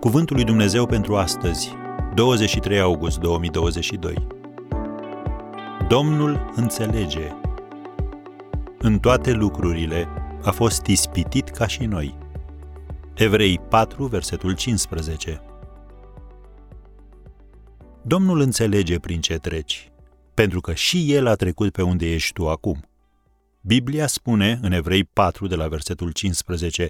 Cuvântul lui Dumnezeu pentru astăzi, 23 august 2022. Domnul înțelege. În toate lucrurile a fost ispitit ca și noi. Evrei 4, versetul 15. Domnul înțelege prin ce treci, pentru că și El a trecut pe unde ești tu acum. Biblia spune în Evrei 4, de la versetul 15,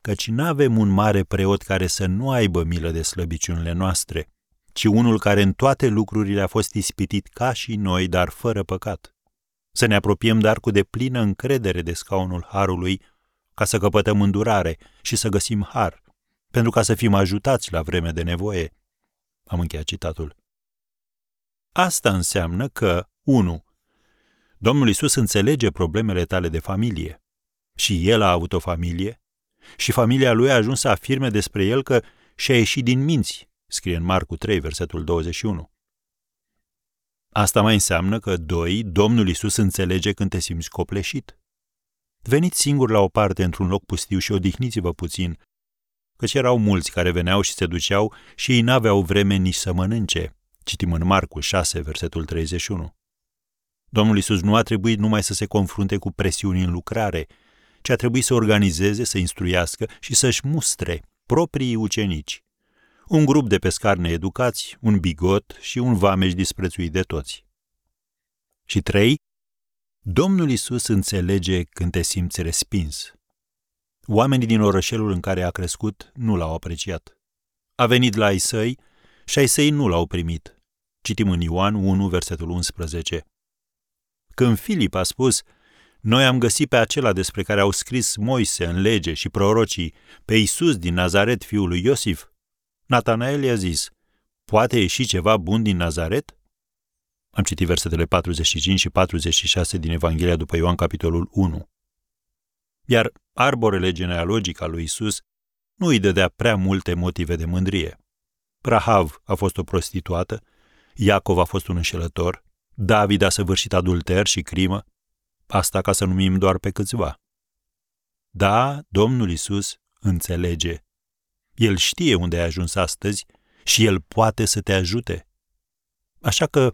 căci nu avem un mare preot care să nu aibă milă de slăbiciunile noastre, ci unul care în toate lucrurile a fost ispitit ca și noi, dar fără păcat. Să ne apropiem dar cu deplină încredere de scaunul Harului, ca să căpătăm îndurare și să găsim har, pentru ca să fim ajutați la vreme de nevoie. Am încheiat citatul. Asta înseamnă că, 1. Domnul Isus înțelege problemele tale de familie. Și el a avut o familie și familia lui a ajuns să afirme despre el că și-a ieșit din minți, scrie în Marcu 3, versetul 21. Asta mai înseamnă că, doi, Domnul Isus înțelege când te simți copleșit. Veniți singur la o parte într-un loc pustiu și odihniți-vă puțin, căci erau mulți care veneau și se duceau și ei n-aveau vreme nici să mănânce. Citim în Marcu 6, versetul 31. Domnul Isus nu a trebuit numai să se confrunte cu presiuni în lucrare, ci a trebuit să organizeze, să instruiască și să-și mustre proprii ucenici. Un grup de pescari needucați, un bigot și un vameș disprețuit de toți. Și trei, Domnul Isus înțelege când te simți respins. Oamenii din orășelul în care a crescut nu l-au apreciat. A venit la ai săi și ai săi nu l-au primit. Citim în Ioan 1, versetul 11. Când Filip a spus, noi am găsit pe acela despre care au scris Moise în lege și prorocii, pe Isus din Nazaret, fiul lui Iosif, Natanael i-a zis, poate ieși ceva bun din Nazaret? Am citit versetele 45 și 46 din Evanghelia după Ioan, capitolul 1. Iar arborele genealogic al lui Isus nu îi dădea prea multe motive de mândrie. Rahav a fost o prostituată, Iacov a fost un înșelător, David a săvârșit adulter și crimă, asta ca să numim doar pe câțiva. Da, Domnul Isus înțelege. El știe unde ai ajuns astăzi și El poate să te ajute. Așa că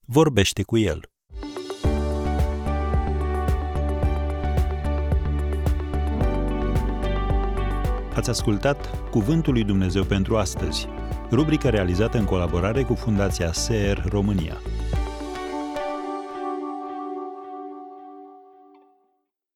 vorbește cu El. Ați ascultat Cuvântul lui Dumnezeu pentru astăzi, rubrica realizată în colaborare cu Fundația SER România.